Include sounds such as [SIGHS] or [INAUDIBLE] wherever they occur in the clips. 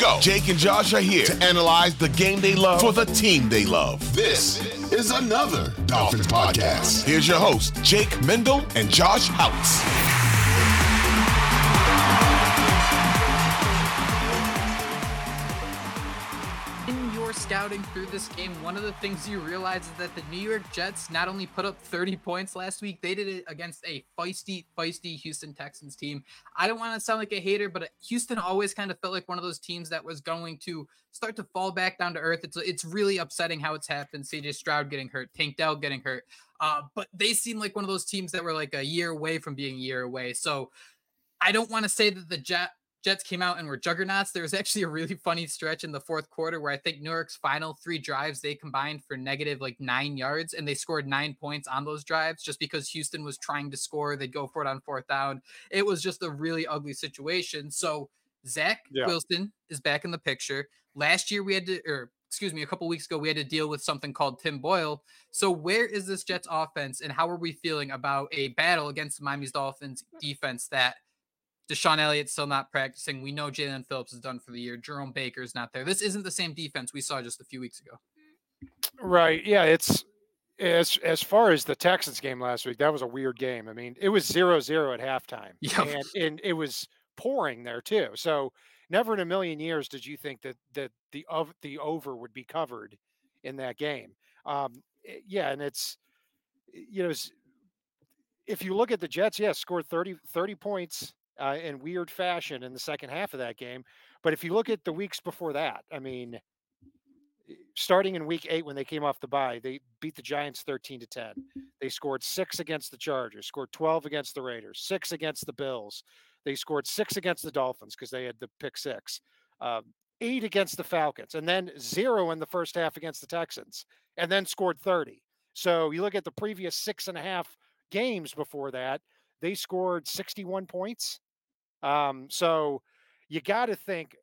Go. Jake and Josh are here to analyze the game they love for the team they love. This is another Dolphins podcast. Here's your host, Jake Mendel and Josh Houtz. Scouting through this game, one of the things you realize is that the New York Jets not only put up 30 points last week, they did it against a feisty, feisty Houston Texans team. I don't want to sound like a hater, but Houston always kind of felt like one of those teams that was going to start to fall back down to earth. It's it's really upsetting how it's happened. CJ Stroud getting hurt, Tank Dell getting hurt. Uh, but they seem like one of those teams that were like a year away from being a year away. So I don't want to say that the Jet Jets came out and were juggernauts. There was actually a really funny stretch in the fourth quarter where I think New York's final three drives they combined for negative like nine yards and they scored nine points on those drives just because Houston was trying to score. They'd go for it on fourth down. It was just a really ugly situation. So Zach Yeah. Wilson is back in the picture. Last year we had to, or excuse me, a couple weeks ago we had to deal with something called Tim Boyle. So where is this Jets offense and how are we feeling about a battle against the Miami's Dolphins defense that DeShon Elliott's still not practicing. We know Jaelan Phillips is done for the year. Jerome Baker's not there. This isn't the same defense we saw just a few weeks ago. Right. Yeah. It's as as far as the Texans game last week, that was a weird game. I mean, it was zero zero at halftime. [LAUGHS] Yep. And and it was pouring there too. So never in a million years did you think that that the of the over would be covered in that game. Um eh, yeah, and it's you know, if you look at the Jets, yes, scored 30, 30 points uh, in weird fashion in the second half of that game. But if you look at the weeks before that, I mean, starting in week eight when they came off the bye, they beat the Giants 13 to 10. They scored six against the Chargers, scored 12 against the Raiders, six against the Bills. They scored six against the Dolphins because they had the pick six, um, eight against the Falcons, and then zero in the first half against the Texans, and then scored 30. So you look at the previous six and a half games before that, they scored 61 points. Um, so you got to think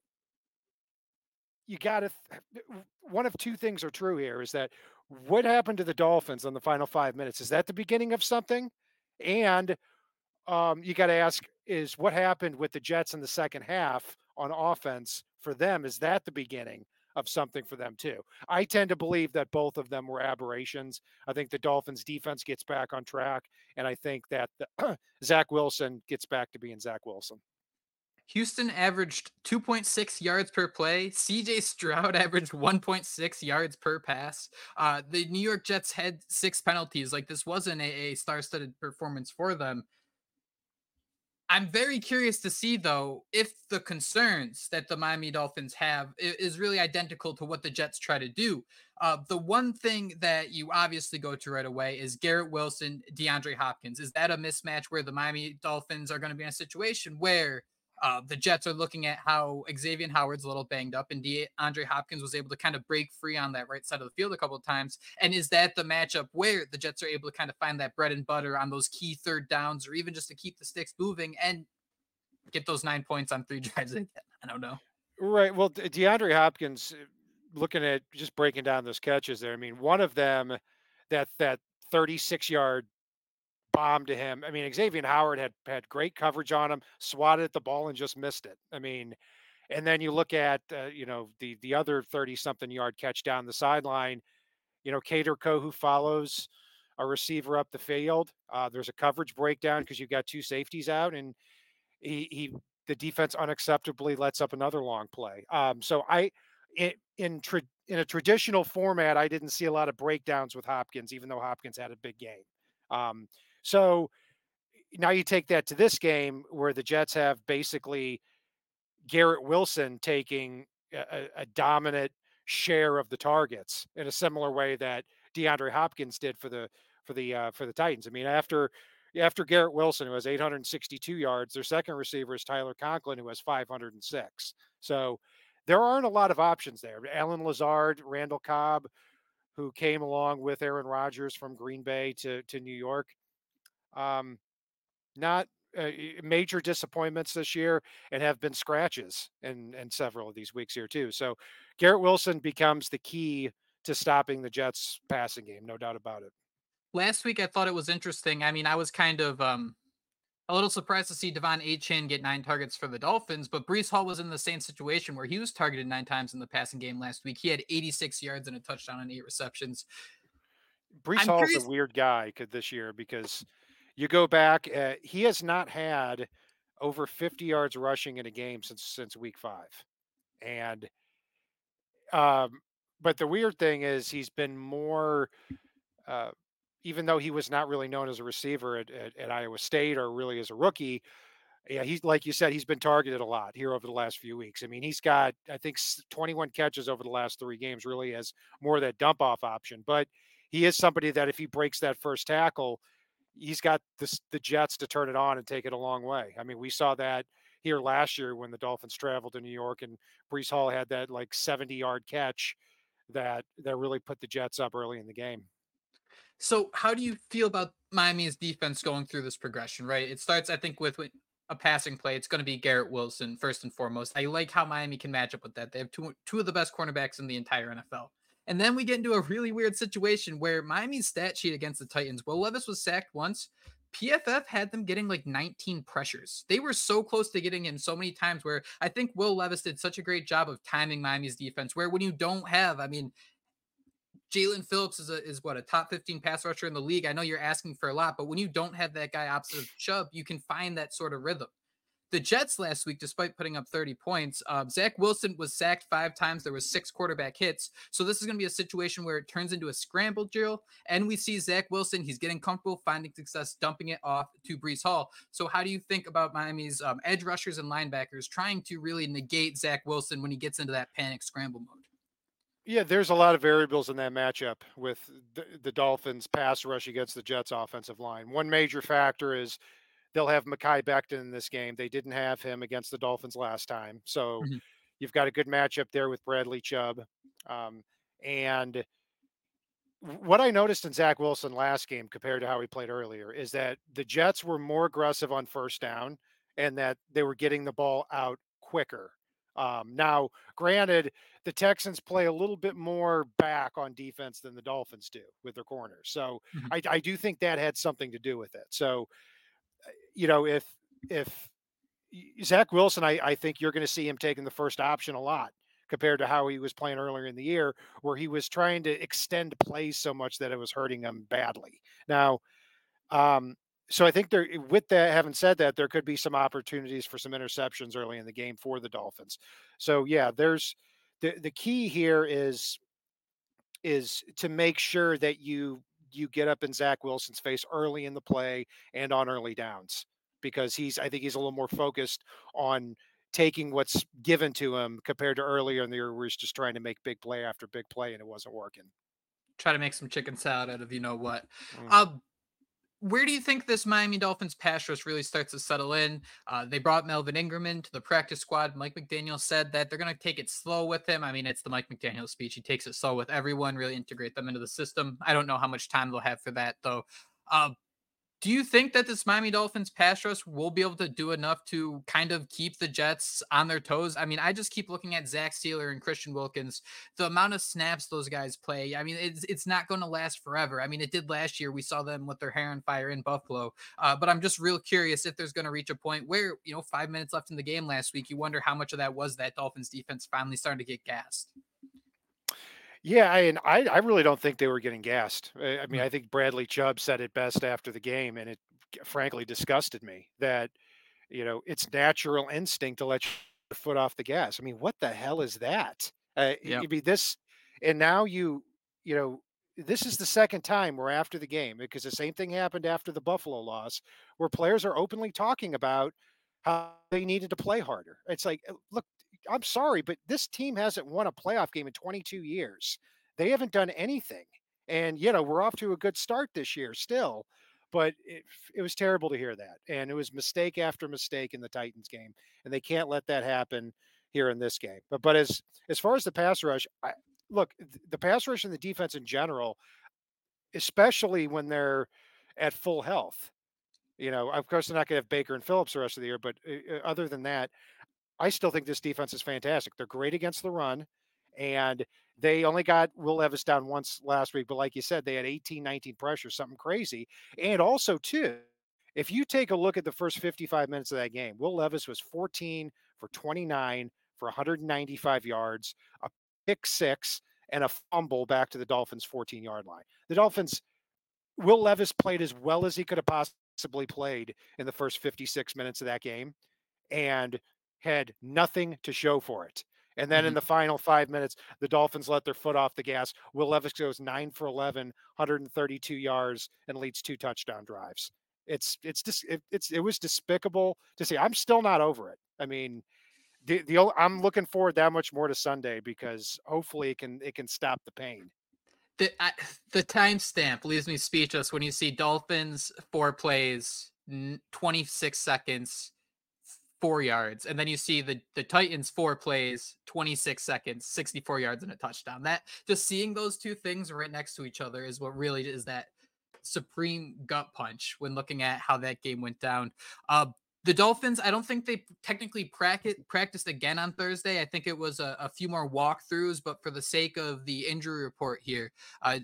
you got to th- one of two things are true here is that what happened to the dolphins on the final five minutes? Is that the beginning of something? And um, you got to ask is what happened with the jets in the second half on offense for them is that the beginning of something for them too i tend to believe that both of them were aberrations i think the dolphins defense gets back on track and i think that the, [CLEARS THROAT] zach wilson gets back to being zach wilson Houston averaged 2.6 yards per play. CJ Stroud [LAUGHS] averaged 1.6 yards per pass. Uh, the New York Jets had six penalties. Like this wasn't a, a star-studded performance for them. I'm very curious to see though if the concerns that the Miami Dolphins have is really identical to what the Jets try to do. Uh, the one thing that you obviously go to right away is Garrett Wilson, DeAndre Hopkins. Is that a mismatch where the Miami Dolphins are going to be in a situation where uh, the Jets are looking at how Xavier Howard's a little banged up, and DeAndre Hopkins was able to kind of break free on that right side of the field a couple of times. And is that the matchup where the Jets are able to kind of find that bread and butter on those key third downs, or even just to keep the sticks moving and get those nine points on three [LAUGHS] drives? again? I don't know. Right. Well, DeAndre Hopkins, uh, looking at just breaking down those catches there. I mean, one of them, that that 36 yard bomb to him. I mean, Xavier Howard had had great coverage on him, swatted at the ball and just missed it. I mean, and then you look at uh, you know the the other 30 something yard catch down the sideline. You know, Kader who follows a receiver up the field. Uh, there's a coverage breakdown because you've got two safeties out, and he he the defense unacceptably lets up another long play. Um, so I in in, tra- in a traditional format, I didn't see a lot of breakdowns with Hopkins, even though Hopkins had a big game. Um, so now you take that to this game where the Jets have basically Garrett Wilson taking a, a- dominant share of the targets in a similar way that DeAndre Hopkins did for the for the uh, for the Titans. I mean, after after Garrett Wilson, who has 862 yards, their second receiver is Tyler Conklin, who has 506. So there aren't a lot of options there. Allen Lazard, Randall Cobb, who came along with Aaron Rodgers from Green Bay to, to New York. Um, not uh, major disappointments this year and have been scratches in, in several of these weeks here, too. So Garrett Wilson becomes the key to stopping the Jets passing game, no doubt about it. Last week, I thought it was interesting. I mean, I was kind of um, a little surprised to see De'Von Achane get nine targets for the Dolphins, but Breece Hall was in the same situation where he was targeted nine times in the passing game last week. He had 86 yards and a touchdown and eight receptions. Breece Hall is a weird guy this year because you go back, uh, he has not had over 50 yards rushing in a game since since week five, and um, but the weird thing is he's been more. Uh, even though he was not really known as a receiver at, at, at, Iowa State or really as a rookie, yeah, he's like you said, he's been targeted a lot here over the last few weeks. I mean, he's got I think 21 catches over the last three games, really as more of that dump off option. But he is somebody that if he breaks that first tackle, he's got this, the Jets to turn it on and take it a long way. I mean, we saw that here last year when the Dolphins traveled to New York and Breece Hall had that like 70 yard catch that that really put the Jets up early in the game. So, how do you feel about Miami's defense going through this progression? Right, it starts, I think, with a passing play. It's going to be Garrett Wilson first and foremost. I like how Miami can match up with that. They have two two of the best cornerbacks in the entire NFL. And then we get into a really weird situation where Miami's stat sheet against the Titans. Will Levis was sacked once. PFF had them getting like 19 pressures. They were so close to getting in so many times where I think Will Levis did such a great job of timing Miami's defense. Where when you don't have, I mean, Jaelan Phillips is a, is what a top 15 pass rusher in the league. I know you're asking for a lot, but when you don't have that guy opposite of Chubb, you can find that sort of rhythm. The Jets last week, despite putting up 30 points, uh, Zach Wilson was sacked five times. There was six quarterback hits. So this is going to be a situation where it turns into a scramble drill, and we see Zach Wilson. He's getting comfortable, finding success, dumping it off to Breece Hall. So how do you think about Miami's um, edge rushers and linebackers trying to really negate Zach Wilson when he gets into that panic scramble mode? Yeah, there's a lot of variables in that matchup with the, the, Dolphins' pass rush against the Jets' offensive line. One major factor is they'll have Mekhi Becton in this game. They didn't have him against the Dolphins last time, so mm-hmm. you've got a good matchup there with Bradley Chubb. Um, and what I noticed in Zach Wilson last game compared to how he played earlier is that the Jets were more aggressive on first down and that they were getting the ball out quicker. Um, now, granted, the Texans play a little bit more back on defense than the Dolphins do with their corners. So mm-hmm. I, I, do think that had something to do with it. So, you know, if if Zach Wilson, I, I think you're going to see him taking the first option a lot compared to how he was playing earlier in the year, where he was trying to extend plays so much that it was hurting him badly. Now, um, so I think there, with that, having said that, there could be some opportunities for some interceptions early in the game for the Dolphins. So yeah, there's the the key here is is to make sure that you you get up in Zach Wilson's face early in the play and on early downs because he's I think he's a little more focused on taking what's given to him compared to earlier in the year where he's just trying to make big play after big play and it wasn't working. Try to make some chicken salad out of you know what. Mm. Uh, where do you think this Miami Dolphins pass rush really starts to settle in? Uh, they brought Melvin Ingram to the practice squad. Mike McDaniel said that they're going to take it slow with him. I mean, it's the Mike McDaniel speech. He takes it slow with everyone, really integrate them into the system. I don't know how much time they'll have for that, though. Uh, do you think that this Miami Dolphins pass rush will be able to do enough to kind of keep the Jets on their toes? I mean, I just keep looking at Zach Sieler and Christian Wilkins, the amount of snaps those guys play. I mean, it's it's not going to last forever. I mean, it did last year. We saw them with their hair on fire in Buffalo. Uh, but I'm just real curious if there's going to reach a point where, you know, five minutes left in the game last week, you wonder how much of that was that Dolphins defense finally starting to get gassed. Yeah, I, and I, I really don't think they were getting gassed. I mean, mm. I think Bradley Chubb said it best after the game, and it frankly disgusted me that you know it's natural instinct to let your foot off the gas. I mean, what the hell is that? Uh, yeah. I mean, this, and now you, you know, this is the second time we're after the game because the same thing happened after the Buffalo loss, where players are openly talking about how they needed to play harder. It's like, uh, look, I'm sorry, but this team hasn't won a playoff game in 22 years. They haven't done anything. And, you know, we're off to a good start this year still. but it, it was terrible to hear that. And it was mistake after mistake in the Titans game. And they can't let that happen here in this game. But but as as far as the pass rush, I, look, the pass rush and the defense in general, especially when they're at full health. You know, of course, they're not going to have Baker and Phillips the rest of the year, but uh, uh, other than that, I still think this defense is fantastic. They're great against the run, and they only got Will Levis down once last week. But like you said, they had 18, 19 pressures, something crazy. And also, too, if you take a look at the first 55 minutes of that game, Will Levis was 14 for 29 for 195 yards, a pick six, and a fumble back to the Dolphins' 14 yard line. The Dolphins, Will Levis played as well as he could have possibly played in the first 56 minutes of that game and had nothing to show for it. And then mm-hmm. in the final five minutes, the Dolphins let their foot off the gas. Will Levis goes nine for 11, 132 yards, and leads two touchdown drives. It's it's just it, it's it was despicable to see. I'm still not over it. I mean, the the I'm looking forward that much more to Sunday because hopefully it can it can stop the pain. The I, the timestamp leaves me speechless when you see Dolphins four plays, 26 seconds, four yards, and then you see the the Titans four plays, 26 seconds, 64 yards and a touchdown. That just seeing those two things right next to each other is what really is that supreme gut punch when looking at how that game went down. Uh, the Dolphins, I don't think they technically practice, practiced again on Thursday. I think it was a, a, few more walkthroughs, but for the sake of the injury report here, uh,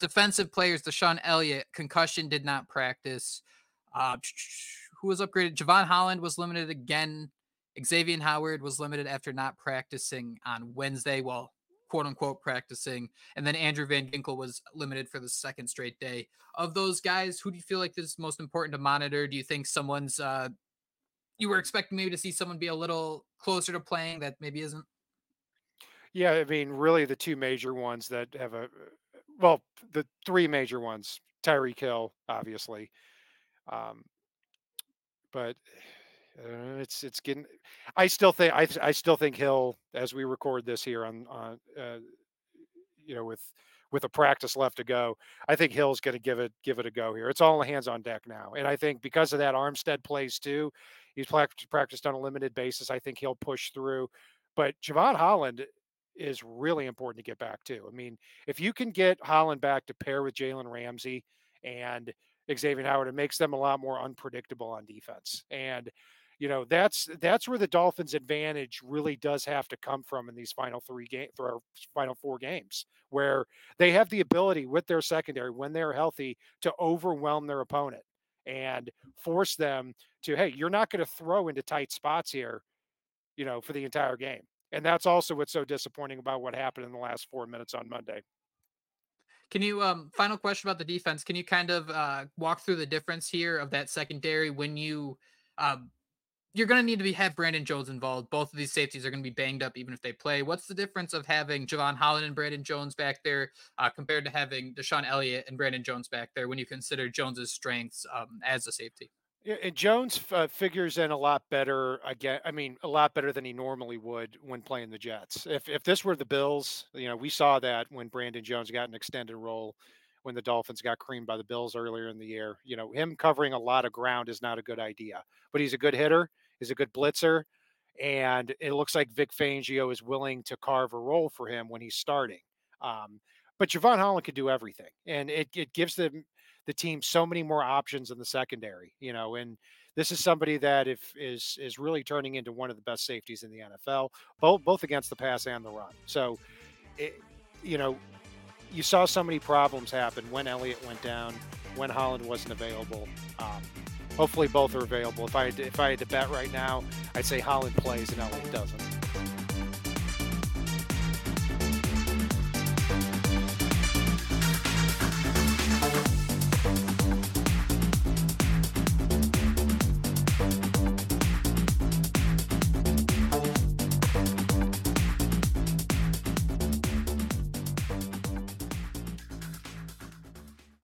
defensive players, DeShon Elliott, concussion did not practice. Uh, who was upgraded? Jevon Holland was limited again. Xavier Howard was limited after not practicing on Wednesday. Well, quote unquote practicing. And then Andrew Van Ginkel was limited for the second straight day. Of those guys, who do you feel like is most important to monitor? Do you think someone's uh you were expecting maybe to see someone be a little closer to playing that maybe isn't? Yeah, I mean, really the two major ones that have a well, the three major ones, Tyreek Hill, obviously. Um, but [SIGHS] uh, it's it's getting. I still think I I still think Hill, as we record this here on on uh, you know with with a practice left to go, I think Hill's going to give it give it a go here. It's all hands on deck now, and I think because of that, Armstead plays too. He's practiced on a limited basis. I think he'll push through. But Jevon Holland is really important to get back to. I mean, if you can get Holland back to pair with Jalen Ramsey and Xavier Howard, it makes them a lot more unpredictable on defense. And you know that's that's where the Dolphins' advantage really does have to come from in these final three game, or final four games, where they have the ability with their secondary when they're healthy to overwhelm their opponent and force them to, hey, you're not going to throw into tight spots here, you know, for the entire game. And that's also what's so disappointing about what happened in the last four minutes on Monday. Can you um final question about the defense? Can you kind of uh walk through the difference here of that secondary when you um you're going to need to be have Brandon Jones involved. Both of these safeties are going to be banged up even if they play. What's the difference of having Jevon Holland and Brandon Jones back there uh, compared to having DeShon Elliott and Brandon Jones back there when you consider Jones's strengths um, as a safety? And Jones uh, figures in a lot better again. I mean, a lot better than he normally would when playing the Jets. If if this were the Bills, you know, we saw that when Brandon Jones got an extended role when the Dolphins got creamed by the Bills earlier in the year. You know, him covering a lot of ground is not a good idea. But he's a good hitter He's a good blitzer. And it looks like Vic Fangio is willing to carve a role for him when he's starting. Um, but Jevon Holland could do everything. And it, it gives them the team so many more options in the secondary, you know, and this is somebody that if is is really turning into one of the best safeties in the NFL, both both against the pass and the run. So, it, you know, you saw so many problems happen when Elliott went down, when Holland wasn't available. Um, hopefully both are available. If I had to, if I had to bet right now, I'd say Holland plays and Elliott doesn't.